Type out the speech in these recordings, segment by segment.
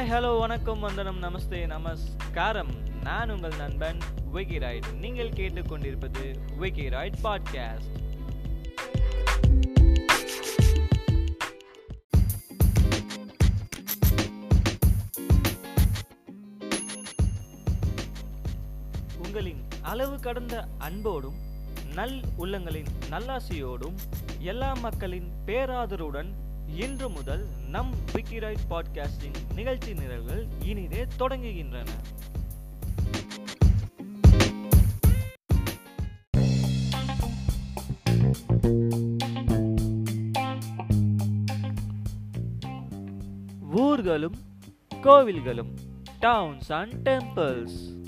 Hi hello வணக்கம் வந்தனம் நமஸ்தே நமஸ்காரம். நான் உங்கள் நண்பன் விக்கி ராய்ட் நீங்கள் கேட்டுக்கொண்டிருப்பது விக்கி ராய்ட் பாட்காஸ்ட் உங்களின் அளவு கடந்த அன்போடும் நல் உள்ளங்களின் நல்லாசியோடும் எல்லா மக்களின் பேராதரவுடன் இன்று முதல் நம் விக்கிரைட் பாட்காஸ்டின் நிகழ்ச்சி நிரல்கள் இனிதே தொடங்குகின்றன. ஊர்களும் கோவில்களும் டவுன்ஸ் அண்ட் டெம்பிள்ஸ்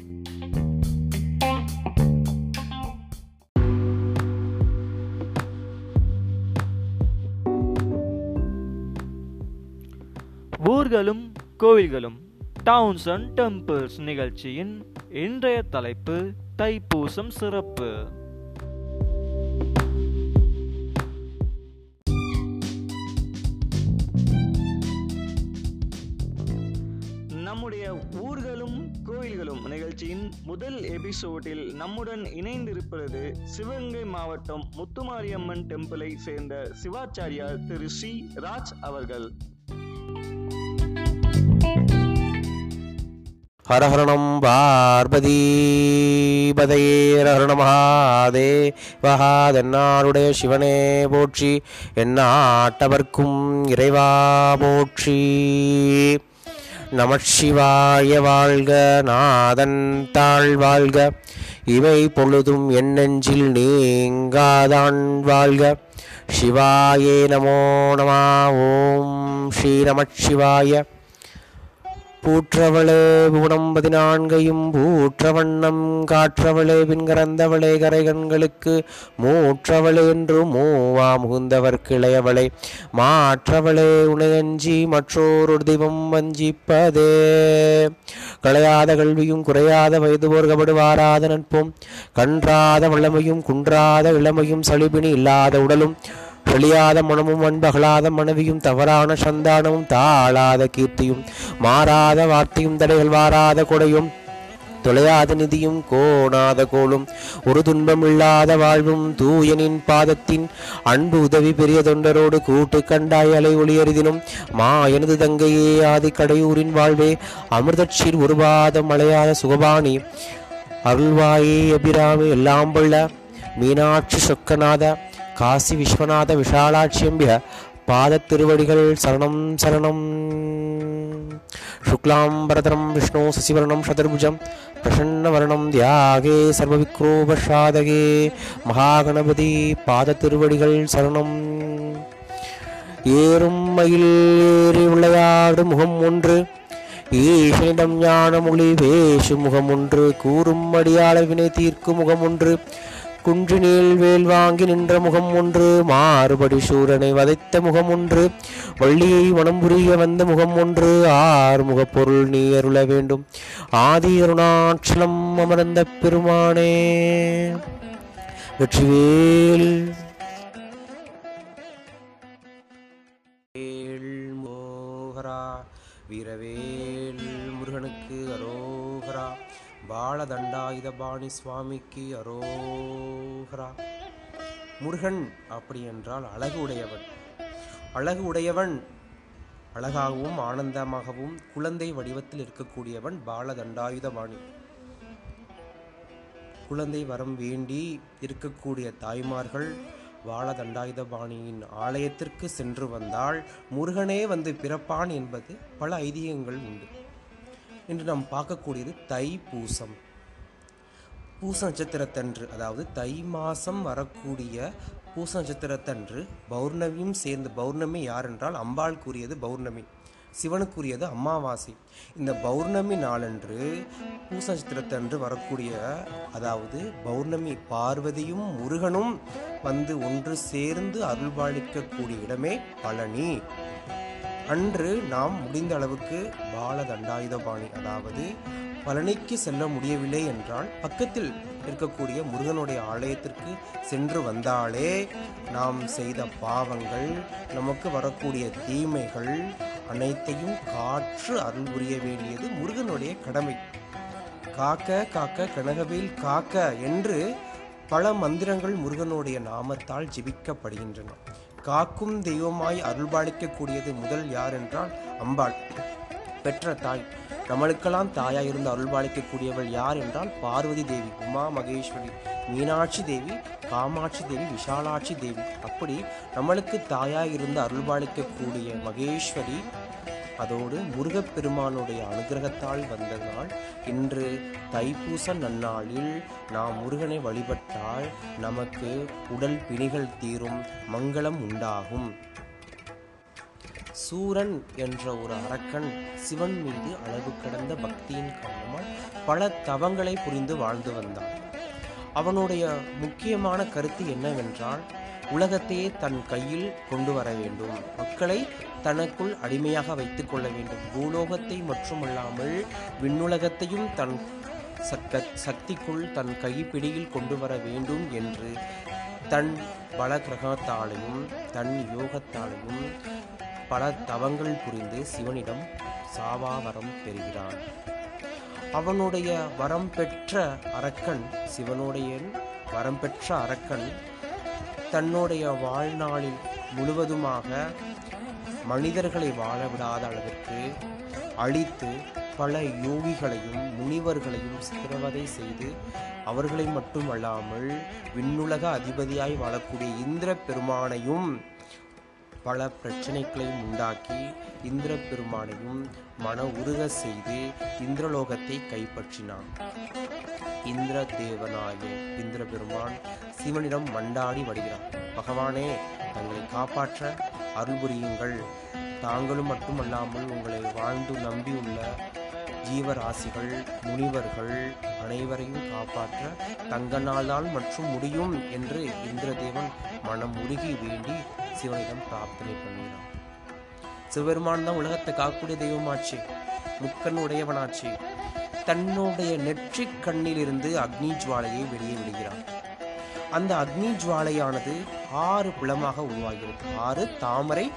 ஊர்களும் கோவில்களும் டவுன்ஸ் அண்ட் டெம்பிள்ஸ் நிகழ்ச்சியின் இன்றைய தலைப்பு தைப்பூசம் சிறப்பு. நம்முடைய ஊர்களும் கோயில்களும் நிகழ்ச்சியின் முதல் எபிசோடில் நம்முடன் இணைந்திருப்பது சிவகங்கை மாவட்டம் முத்துமாரியம்மன் டெம்பிளை சேர்ந்த சிவாச்சாரியார் திரு சி. ராஜ் அவர்கள். ஹரஹரணம் பார்வதீபதையேரஹரண மகாதேவஹாதென்னாருடைய சிவனே போற்றி என்னாட்டவர்க்கும் இறைவா போற்றி. நமச்சிவாய வாழ்க நாதன் தாழ் வாழ்க இவை பொழுதும் என் நெஞ்சில் நீங்காதான் வாழ்க. சிவாயே நமோ நமா ஓம் ஸ்ரீ நமச்சிவாய பூற்றவளே புவனம் நான்கையும் பூற்ற வண்ணம் காற்றவளே பின்கறந்தவளே கரைகண்களுக்கு மூற்றவளே என்று மூவா முகுந்தவர் கிளையவளே. மாற்றவளே உணையஞ்சி மற்றொரு தெய்வம் வஞ்சிப்பதே. களையாத கல்வியும் குறையாத வயது போர்கப்படுவாராத நட்பும் கன்றாத வளமையும் குன்றாத இளமையும் சளிபினி இல்லாத உடலும் வெளியாத மனமும் அன்பகலாத மனைவியும் தவறான சந்தானமும் தாழாத கீர்த்தியும் மாறாத வார்த்தையும் தடைகள் வாராத கொடையும் தொலையாத நிதியும் கோணாத கோளும் ஒரு துன்பம் இல்லாத வாழ்வும் தூயனின் பாதத்தின் அன்பு உதவி பெரிய தொண்டரோடு கூட்டு கண்டாய் அலை ஒளியறிதினும் மா எனது தங்கையே ஆதி கடையூரின் வாழ்வே அமிர்தட்சீர் ஒரு பாதம் மலையாத சுகபாணி அருள்வாயே அபிராமி எல்லாம் மீனாட்சி சொக்கநாத காசி விஸ்வநாத விஷாலாட்சியம்பிய பாத திருவடிகள் சரணம் சரணம் शुक्लाम्बरधरं विष्णु शशिवर्णं शतर्भुजं प्रसन्नवर्णं ध्यागे सर्वविक्रोपसाधगे மகாகணபதி பாத திருவடிகள் சரணம் ஏறும் மயில் ஏறி விளையாடும் முகம் ஒன்று ஈசனிடம் ஞான மொழி பேசும் முகம் ஒன்று கூறும் அடியாள வினை தீர்க்கும் முகம் ஒன்று குன்றினில் வேல் வாங்கி நின்ற முகம் ஒன்று மாறுபடி சூரனை வதைத்த முகம் ஒன்று வள்ளியை மனம் புரிய வந்த முகம் ஒன்று ஆறுமுகப் பொருள் நீ அருள வேண்டும். ஆதி அருணாச்சலம் அமர்ந்த பெருமானே வெற்றிவேல் பாலதண்டாயுதபாணி சுவாமிக்கு அரோஹரா முருகன் அப்படி என்றால் அழகு உடையவன். அழகு உடையவன் அழகாகவும் ஆனந்தமாகவும் குழந்தை வடிவத்தில் இருக்கக்கூடியவன் பாலதண்டாயுதபாணி. குழந்தை வரம் வேண்டி இருக்கக்கூடிய தாய்மார்கள் பாலதண்டாயுதபாணியின் ஆலயத்திற்கு சென்று வந்தால் முருகனே வந்து பிறப்பான் என்பது பல ஐதீகங்கள் உண்டு. இன்று நாம் பார்க்கக்கூடியது தை பூசம். பூச நட்சத்திரத்தன்று அதாவது தை மாதம் வரக்கூடிய பூச நட்சத்திரத்தன்று பௌர்ணமியும் சேர்ந்து பௌர்ணமி யார் என்றால் அம்பாள் கூறியது பௌர்ணமி சிவனுக்குரியது அமாவாசை. இந்த பௌர்ணமி நாளன்று பூச நட்சத்திரத்தன்று வரக்கூடிய அதாவது பௌர்ணமி பார்வதியும் முருகனும் வந்து ஒன்று சேர்ந்து அருள்பாலிக்கக்கூடிய இடமே பழனி. அன்று நாம் முடிந்த அளவுக்கு பால தண்டாயுதபாணி அதாவது பழனிக்கு செல்ல முடியவில்லை என்றால் பக்கத்தில் இருக்கக்கூடிய முருகனுடைய ஆலயத்திற்கு சென்று வந்தாலே நாம் செய்த பாவங்கள் நமக்கு வரக்கூடிய தீமைகள் அனைத்தையும் காற்று அருள் புரிய வேண்டியது முருகனுடைய கடமை. காக்க காக்க கனகவேல் காக்க என்று பல மந்திரங்கள் முருகனுடைய நாமத்தால் ஜிபிக்கப்படுகின்றன. காக்கும் தெய்வமாய் அருள்பாலிக்கக்கூடியது முதல் யார் என்றால் அம்பாள் பெற்ற தாய். நம்மளுக்கெல்லாம் தாயாய் இருந்து அருள்பாலிக்கக்கூடியவள் யார் என்றால் பார்வதி தேவி உமா மகேஸ்வரி மீனாட்சி தேவி காமாட்சி தேவி விஷாலாட்சி தேவி. அப்படி நம்மளுக்கு தாயாய் இருந்து அருள்பாலிக்கக்கூடிய மகேஸ்வரி அதோடு முருகப்பெருமானுடைய அனுகிரகத்தால் வந்த நாள். இன்று தைப்பூச நன்னாளில் நாம் முருகனை வழிபட்டால் நமக்கு உடல் பிணிகள் தீரும் மங்களம் உண்டாகும். சூரன் என்ற ஒரு அரக்கன் சிவன் மீது அளவு கடந்த பக்தியின் காரணமாக பல தவங்களை புரிந்து வாழ்ந்து வந்தான். அவனுடைய முக்கியமான கருத்து என்னவென்றால் உலகத்தையே தன் கையில் கொண்டு வர வேண்டும். மக்களை தனக்குள் அடிமையாக வைத்துக் கொள்ள வேண்டும். பூலோகத்தை மட்டுமல்லாமல் விண்ணுலகத்தையும் தன் சக்க சக்திக்குள் தன் கைப்பிடியில் கொண்டு வர வேண்டும் என்று தன் பல கிரகத்தாலையும் தன் யோகத்தாலையும் பல தவங்கள் புரிந்து சிவனிடம் சாவாவரம் பெறுகிறான். அவனுடைய வரம் பெற்ற அரக்கன் சிவனுடைய வரம் பெற்ற அரக்கன் தன்னுடைய வாழ்நாளில் முழுவதுமாக மனிதர்களை வாழ விடாத அளவிற்கு அழித்து பல யோகிகளையும் முனிவர்களையும் சித்திரவதை செய்து அவர்களை மட்டுமல்லாமல் விண்ணுலக அதிபதியாய் வாழக்கூடிய இந்திர பெருமானையும் பல பிரச்சனைகளையும் உண்டாக்கி இந்திர பெருமானையும் மன உருக செய்து இந்திரலோகத்தை கைப்பற்றினான். இந்திர தேவனாய இந்திர பெருமான் சிவனிடம் மண்டாடி வருகிறார். பகவானே தங்களை காப்பாற்ற அருள் புரியுங்கள். தாங்களும் மட்டுமல்லாமல் உங்களை வாழ்ந்து நம்பியுள்ள ஜீவராசிகள் முனிவர்கள் அனைவரையும் காப்பாற்ற தங்கனால்தான் மற்றும் முடியும் என்று இந்திரதேவன் மனம் உருகி வேண்டி சிவனிடம் பிரார்த்தனை பண்ணினான் சிவபெருமான் தான் உலகத்தை காக்கக்கூடிய தெய்வமாச்சு முக்கன் உடையவனாச்சு. தன்னுடைய நெற்றிக் கண்ணிலிருந்து அக்னி ஜுவாலையை வெளியே விடுகிறான் அந்த அக்னி ஜுவாலையானது ஆறு புலமாக உருவாகிறது. ஆறு தாமரை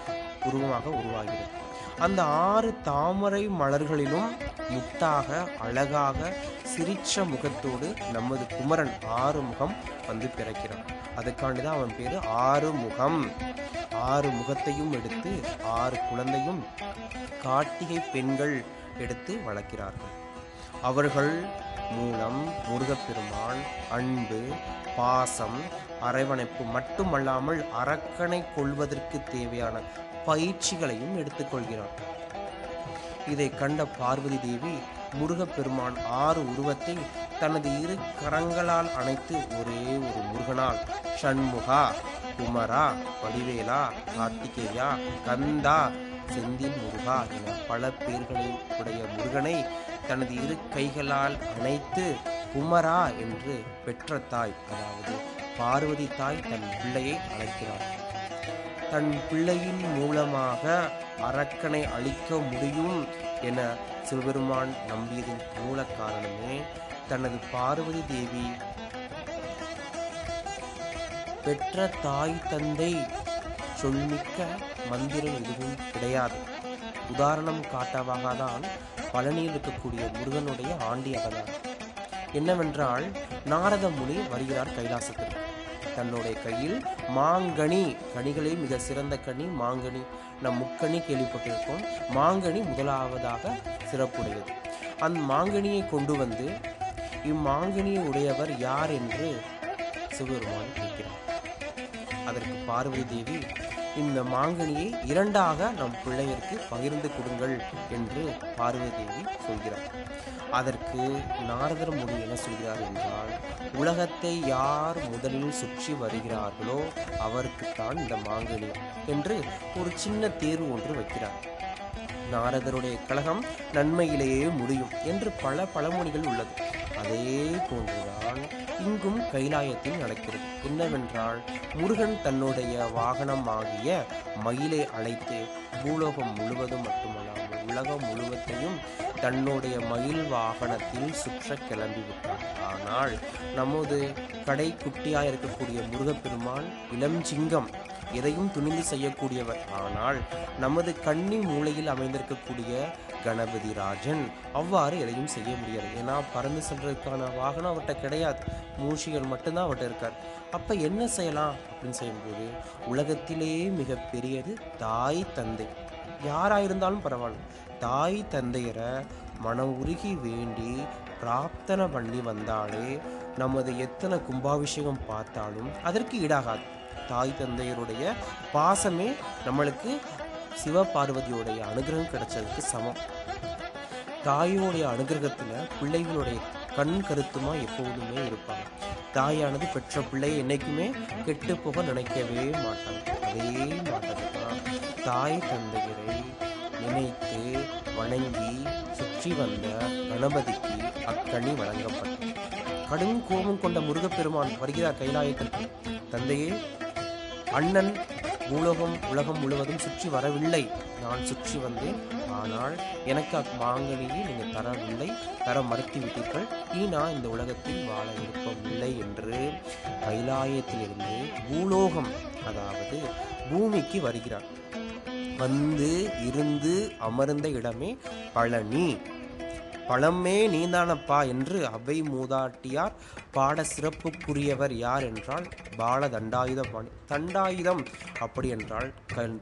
உருவமாக உருவாகிறது. அந்த ஆறு தாமரை மலர்களிலும் முத்தாக அழகாக சிரிச்ச முகத்தோடு நமது குமரன் ஆறு முகம் வந்து பிறக்கிறான். அதுக்காண்டி தான் அவன் பேரு ஆறு முகம். ஆறு முகத்தையும் எடுத்து ஆறு குழந்தையும் கார்த்திகை பெண்கள் எடுத்து வளர்க்கிறார்கள். அவர்கள் மூலம் முருகப்பெருமான் அன்பு பாசம் அரவணைப்பு மட்டுமல்லாமல் அரக்கனை கொள்வதற்கு தேவையான பயிற்சிகளையும் எடுத்துக்கொள்கிறான் இதை கண்ட பார்வதி தேவி முருகப்பெருமான் ஆறு உருவத்தை தனது இரு கரங்களால் அணைத்து ஒரே ஒரு முருகனால் ஷண்முகா குமரா வடிவேலா கார்த்திகேயா கந்தா செந்தில் முருகா என பல பேர்களை உடைய முருகனை தனது இரு கைகளால் அணைத்து குமரா என்று பெற்ற தாய் அதாவது பார்வதி தாய் தன் பிள்ளையை அழைக்கிறார். தன் பிள்ளையின் மூலமாக அரக்கனை அழிக்க முடியும் என சிவபெருமான் நம்பியதின் மூல காரணமே தனது பார்வதி தேவி பெற்ற தாய் தந்தை சொல்மிக்க மந்திரம் எதுவும் கிடையாது. உதாரணம் காட்டவாக தான் பழனியில் இருக்கக்கூடிய முருகனுடைய ஆண்டி அவதாரம் என்னவென்றால் நாரத முனி வருகிறார் கைலாசத்திற்கு தன்னுடைய கையில் மாங்கனி கனிகளே மிக சிறந்த கனி மாங்கனி. நம் முக்கனி கேள்விப்பட்டிருக்கோம் மாங்கனி முதலாவதாக சிறப்புடையது. அந்த மாங்கனியை கொண்டு வந்து இம்மாங்கனியை உடையவர் யார் என்று சிவபெருமான் கேட்கிறார். அதற்கு பார்வதி தேவி இந்த மாங்கனியை இரண்டாக நம் பிள்ளையருக்கு பகிர்ந்து கொடுங்கள் என்று பார்வதி தேவி சொல்கிறார். அதற்கு நாரதர் முடி என்ன சொல்கிறார் என்றால் உலகத்தை யார் முதலில் சுற்றி வருகிறார்களோ அவருக்குத்தான் இந்த மாங்கனி என்று ஒரு சின்ன தேர்வு ஒன்று வைக்கிறார். நாரதருடைய கழகம் நன்மையிலேயே முடியும் என்று பல பழமொழிகள் உள்ளது. அதே போன்றுதான் இங்கும் கைலாயத்தில் நடக்கிறது. என்னவென்றால் முருகன் தன்னுடைய வாகனமாகிய மயிலை அழைத்து பூலோகம் முழுவதும் மட்டுமல்லாமல் உலகம் முழுவதையும் தன்னுடைய மயில் வாகனத்தில் சுற்ற கிளம்பிவிட்டார் ஆனால் நமது கடை குட்டியாக இருக்கக்கூடிய முருகப்பெருமான் இளஞ்சிங்கம் எதையும் துணிந்து செய்யக்கூடியவர். ஆனால் நமது கன்னி மூலையில் அமைந்திருக்கக்கூடிய கணபதி ராஜன் அவ்வாறு எதையும் செய்ய முடியாது. ஏன்னா பறந்து செல்றதுக்கான வாகனம் அவர்கிட்ட கிடையாது. மூஷிகள் மட்டும்தான் அவர்கிட்ட இருக்கார். அப்போ என்ன செய்யலாம் அப்படின்னு செய்யும்போது உலகத்திலேயே மிக பெரியது தாய் தந்தை. யாராக இருந்தாலும் பரவாயில்ல. தாய் தந்தையரை மனம் உருகி வேண்டி பிரார்த்தனை பண்ணி வந்தாலே நமது எத்தனை கும்பாபிஷேகம் பார்த்தாலும் அதற்கு ஈடாகாது. தாய் தந்தையருடைய பாசமே நம்மளுக்கு சிவபார்வதியோடைய அனுகிரகம் கிடைச்சதுக்கு சமம். தாயோடைய அனுகிரகத்தில் பிள்ளைகளுடைய கண் கருத்துமா எப்போதுமே இருப்பாங்க. தாயானது பெற்ற பிள்ளையை என்னைக்குமே கெட்டு போக நினைக்கவே மாட்டாங்க. அதே மாதிரி தான் தாய் தந்தையரை நினைத்து வணங்கி சுற்றி வந்த கணபதிக்கு அக்கணி வழங்கப்பட்டது. கடும் கோபம் கொண்ட முருகப்பெருமான் வருகிறார் கைலாயத்திற்கு. தந்தையே அண்ணன் பூலோகம் உலகம் முழுவதும் சுற்றி வரவில்லை. நான் சுற்றி வந்தேன். ஆனால் எனக்கு அம்மாங்கனியை நீங்கள் தரவில்லை. தர மறுத்து விட்டீர்கள் இனி நான் இந்த உலகத்தில் வாழ விருப்பமில்லை என்று கைலாயத்திலிருந்து பூலோகம் அதாவது பூமிக்கு வருகிறார் வந்து இருந்து அமர்ந்த இடமே பழனி. பழமே நீதானப்பா என்று அவை மூதாட்டியார் பாட சிறப்புக்குரியவர் யார் என்றால் பால தண்டாயுதபாணி தண்டாயுதம் அப்படி என்றால்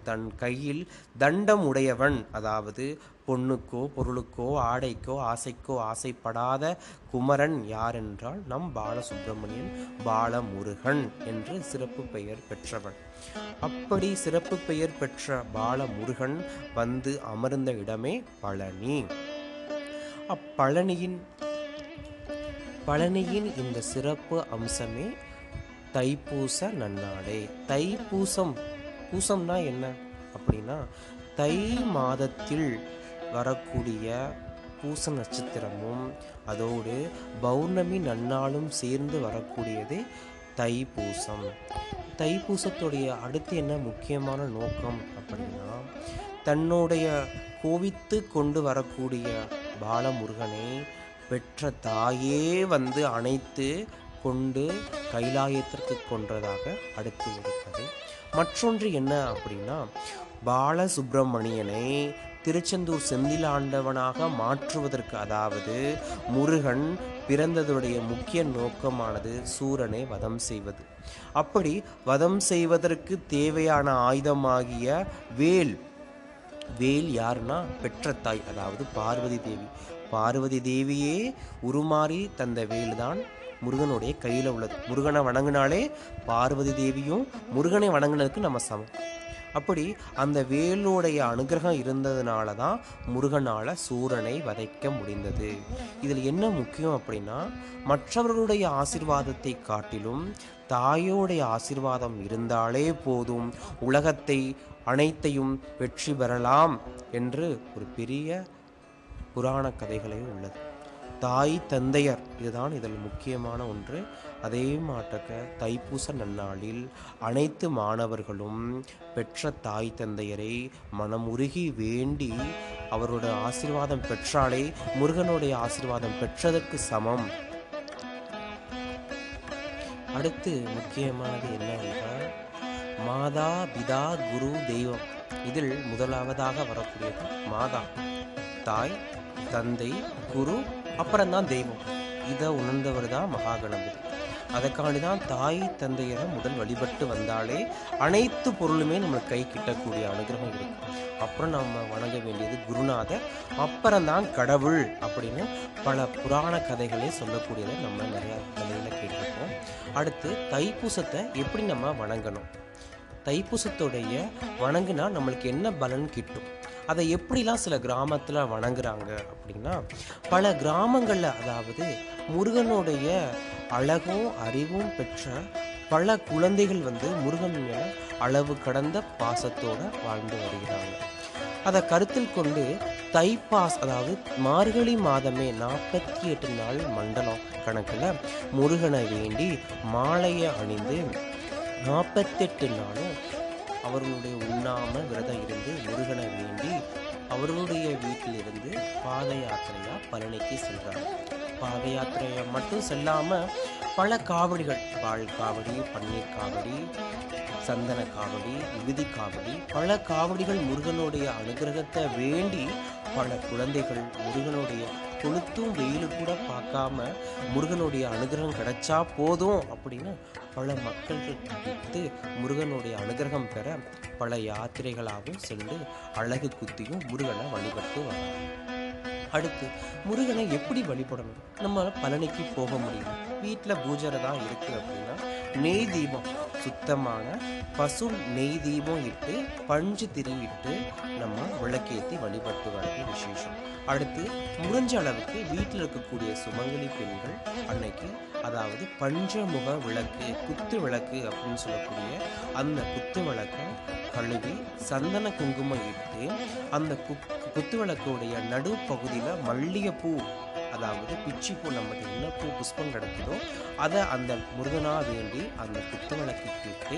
தன் கையில் தண்டம் உடையவன் அதாவது பொண்ணுக்கோ பொருளுக்கோ ஆடைக்கோ ஆசைக்கோ ஆசைப்படாத குமரன் யார் என்றால் நம் பாலசுப்பிரமணியன் பாலமுருகன் என்று சிறப்பு பெயர் பெற்றவன். அப்படி சிறப்பு பெயர் பெற்ற பாலமுருகன் வந்து அமர்ந்த இடமே பழனி. அப்பழனியின் பழனியின் இந்த சிறப்பு அம்சமே தைப்பூச நன்னாடே. தைப்பூசம் பூசம்னா என்ன அப்படின்னா தை மாதத்தில் வரக்கூடிய பூச நட்சத்திரமும் அதோடு பௌர்ணமி நன்னாளும் சேர்ந்து வரக்கூடியது தைப்பூசம். தைப்பூசத்துடைய அடுத்து என்ன முக்கியமான நோக்கம் அப்படின்னா தன்னுடைய கோவித்து கொண்டு வரக்கூடிய பாலமுருகனை பெற்ற தாயே வந்து அணைத்து கொண்டு கைலாயத்திற்கு கொன்றதாக அடுத்து ஒரு மற்றொன்று என்ன அப்படின்னா பாலசுப்பிரமணியனை திருச்செந்தூர் செந்திலாண்டவனாக மாற்றுவதற்கு அதாவது முருகன் பிறந்ததுடைய முக்கிய நோக்கமானது சூரனை வதம் செய்வது. அப்படி வதம் செய்வதற்கு தேவையான ஆயுதமாகிய வேல் வேல் யாருன்னா பெற்ற தாய் அதாவது பார்வதி தேவி. பார்வதி தேவியே உருமாறி தந்த வேல் தான் முருகனுடைய கையில் உள்ளது. முருகனை வணங்கினாலே பார்வதி தேவியும் முருகனை வணங்கினதுக்கு நம்ம சமம். அப்படி அந்த வேலுடைய அனுகிரகம் இருந்ததுனால தான் முருகனால் சூரனை வதைக்க முடிந்தது. இதில் என்ன முக்கியம் அப்படின்னா மற்றவர்களுடைய ஆசிர்வாதத்தை காட்டிலும் தாயோடைய ஆசிர்வாதம் இருந்தாலே போதும். உலகத்தை அனைத்தையும் வெற்றி பெறலாம் என்று ஒரு பெரிய புராண கதைகளே உள்ளது. தாய் தந்தையர் இதுதான் இதில் முக்கியமான ஒன்று. அதே மாட்டக்க தைப்பூச நன்னாளில் அனைத்து மாணவர்களும் பெற்ற தாய் தந்தையரை மனமுருகி வேண்டி அவரோட ஆசிர்வாதம் பெற்றாலே முருகனுடைய ஆசிர்வாதம் பெற்றதற்கு சமம். அடுத்து முக்கியமானது என்ன என்றால் மாதா பிதா குரு தெய்வம். இதில் முதலாவதாக வரக்கூடியது மாதா. தாய் தந்தை குரு அப்புறம்தான் தெய்வம். இதை உணர்ந்தவர் தான் மகாகணபதி. அதற்காண்டி தான் தாய் தந்தையரை முதல் வழிபட்டு வந்தாலே அனைத்து பொருளுமே நம்மளுக்கு கை கிட்டக்கூடிய அனுகிரகம் இருக்கும். அப்புறம் நம்ம வணங்க வேண்டியது குருநாதர் அப்புறம்தான் கடவுள் அப்படின்னு பல புராண கதைகளே சொல்லக்கூடியதை நம்ம நிறைய கதைகளை கேட்டிருக்கோம் அடுத்து தைப்பூசத்தை எப்படி நம்ம வணங்கணும்? தைப்பூசத்துடைய வணங்குனா நம்மளுக்கு என்ன பலன் கிட்டும்? அதை எப்படிலாம் சில கிராமத்தில் வணங்குறாங்க அப்படின்னா பல கிராமங்களில் அதாவது முருகனுடைய அழகும் அறிவும் பெற்ற பல குழந்தைகள் வந்து முருகன் மேல அளவு கடந்த பாசத்தோடு வாழ்ந்து வருகிறாங்க. அதை கருத்தில் கொண்டு தைப்பாஸ் அதாவது மார்கழி மாதமே நாற்பத்தி எட்டு நாள் மண்டலம் கணக்கில் முருகனை வேண்டி மாலையை அணிந்து நாற்பத்தெட்டு நாளும் அவர்களுடைய உண்ணாம விரதம் இருந்து முருகனை வேண்டி அவர்களுடைய வீட்டிலிருந்து பாத யாத்திரையாக பழனிக்கு சென்றார் பாத யாத்திரையை மட்டும் செல்லாமல் பல காவடிகள் பால் காவடி பன்னீர் காவடி சந்தன காவடி விகுதி காவடி பல காவடிகள் முருகனுடைய அனுகிரகத்தை வேண்டி பல குழந்தைகள் முருகனுடைய கொளுத்தும் வெயிலு கூட பார்க்காம முருகனுடைய அனுகிரகம் கிடைச்சா போதும் அப்படின்னு பல மக்கள்கள் தவித்து முருகனுடைய அனுகிரகம் பெற பல யாத்திரைகளாகவும் சென்று அழகு குத்தியும் முருகனை வழிபட்டு வராங்க. அடுத்து முருகனை எப்படி வழிபடணும்? நம்ம பழனிக்கு போக முடியும்? வீட்டில் பூஜரை தான் இருக்குது அப்படின்னா நெய் தீபம். சுத்தமான பசு நெய் தீபம் இட்டு பஞ்சு திரிவிட்டு நம்ம விளக்கேற்றி வழிபட்டு வரது விசேஷம். அடுத்து முடிஞ்ச அளவுக்கு வீட்டில் இருக்கக்கூடிய சுமங்கலி பெண்கள் அன்னைக்கு அதாவது பஞ்சமுக விளக்கு குத்து விளக்கு அப்படின்னு சொல்லக்கூடிய அந்த குத்து விளக்கை கழுவி சந்தன குங்குமம் இட்டு அந்த குத்து விளக்குடைய நடுப்பகுதியில் மல்லிகைப்பூ அதாவது பிச்சிப்பூ நமக்கு என்ன பூ புஷ்பம் கிடைக்குதோ அதை அந்த முருகனாக வேண்டி அந்த குத்து விளக்கு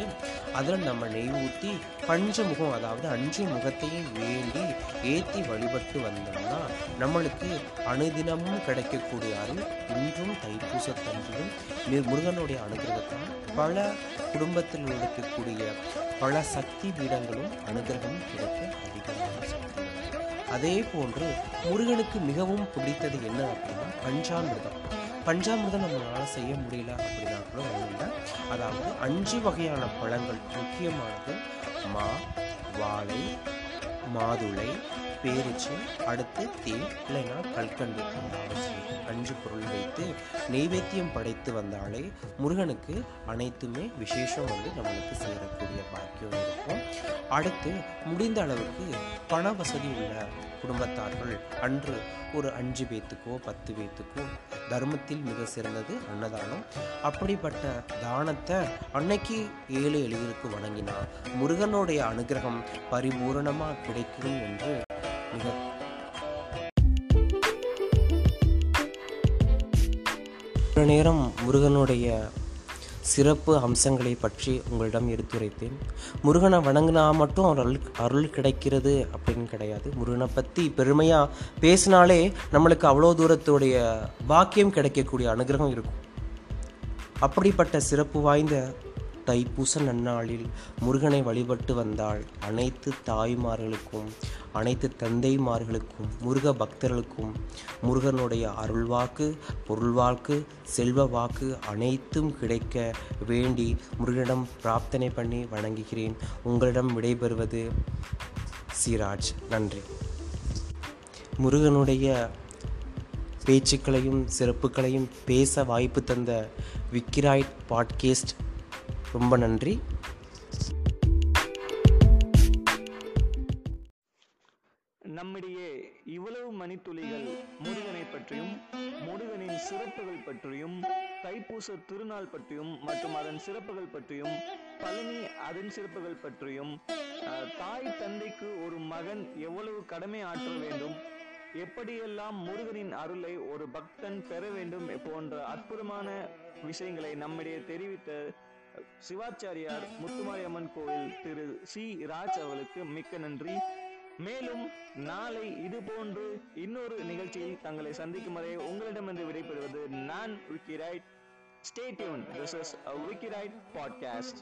அதில் நம்ம நெய் ஊற்றி பஞ்சமுகம் அதாவது அஞ்சு முகத்தையும் வேண்டி ஏற்றி வழிபட்டு வந்தோம்னா நம்மளுக்கு அனுதினமும் கிடைக்கக்கூடிய அருள் இன்றும் தைப்பூசத்தன்றும் முருகனுடைய அனுகிரகத்தால் பல குடும்பத்தில் இருக்கக்கூடிய பல சக்தி பீடங்களும் அனுகிரகமும் கிடைக்க அதிகமான சக்தி அதே போன்று முருகனுக்கு மிகவும் பிடித்தது என்ன அப்படின்னா பஞ்சாமிர்தம். பஞ்சாமிர்தம் நம்மளால செய்ய முடியல அப்படின்னா கூட ஒன்றும் இல்லை அதாவது அஞ்சு வகையான பழங்கள் முக்கியமானது மா வாழை மாதுளை பேரிச்சு அடுத்து தேன் இல்லைன்னா கல்கண்டு இந்த அஞ்சு பொருள் வைத்து நெய்வேத்தியம் படைத்து வந்தாலே முருகனுக்கு அனைத்துமே விசேஷம் வந்து நம்மளுக்கு சேரக்கூடிய பாக்கியம் இருக்கும். அடுத்து முடிந்த அளவுக்கு பண வசதி உள்ள குடும்பத்தார்கள். அன்று ஒரு அஞ்சு பேத்துக்கோ பத்து பேத்துக்கோ தர்மத்தில் மிக சிறந்தது அன்னதானம். அப்படிப்பட்ட தானத்தை அன்னைக்கு ஏழு எளியருக்கு வணங்கினா முருகனுடைய அனுகிரகம் பரிபூரணமாக கிடைக்கும் என்று ஒரு நேரம் முருகனுடைய சிறப்பு அம்சங்களை பற்றி உங்களிடம் எடுத்துரைத்தேன். முருகனை வணங்கினா மட்டும் அருள் அருள் கிடைக்கிறது அப்படின்னு கிடையாது. முருகனை பற்றி பெருமையாக பேசினாலே நம்மளுக்கு அவ்வளோ தூரத்துடைய பாக்கியம் கிடைக்கக்கூடிய அனுகிரகம் இருக்கும். அப்படிப்பட்ட சிறப்பு வாய்ந்த தைப்பூச நன்னாளில் முருகனை வழிபட்டு வந்தால் அனைத்து தாய்மார்களுக்கும் அனைத்து தந்தைமார்களுக்கும் முருக பக்தர்களுக்கும். முருகனுடைய அருள்வாக்கு பொருள்வாக்கு செல்வ வாக்கு அனைத்தும் கிடைக்க வேண்டி முருகனிடம் பிரார்த்தனை பண்ணி வணங்குகிறேன். உங்களிடம் விடைபெறுவது சிராஜ். நன்றி. முருகனுடைய பேச்சுக்களையும் சிறப்புகளையும் பேச வாய்ப்பு தந்த விக்கிராய்ட் பாட்கேஸ்ட் ரொம்ப நன்றி. நம்மிடையே இவ்வளவு மணித்துளிகள் முருகனை பற்றியும் முருகனின் சிறப்புகள் பற்றியும் தைப்பூச திருநாள் பற்றியும் மற்றும் அதன் சிறப்புகள் பற்றியும் பழனி அதன் சிறப்புகள் பற்றியும் தாய் தந்தைக்கு ஒரு மகன் எவ்வளவு கடமை ஆற்ற வேண்டும் எப்படியெல்லாம் முருகனின் அருளை ஒரு பக்தன் பெற வேண்டும் போன்ற அற்புதமான விஷயங்களை நம்மிடையே தெரிவித்த சிவாச்சாரியார் முத்துமாரியம்மன் கோவில் திரு சி. ராஜ் அவர்களுக்கு மிக்க நன்றி. மேலும் நாளை இது போன்று இன்னொரு நிகழ்ச்சியில் தங்களை சந்திக்கும் வரை உங்களிடமிருந்து விடைபெறுவது நான் Vicky right stay tuned this is Vicky right podcast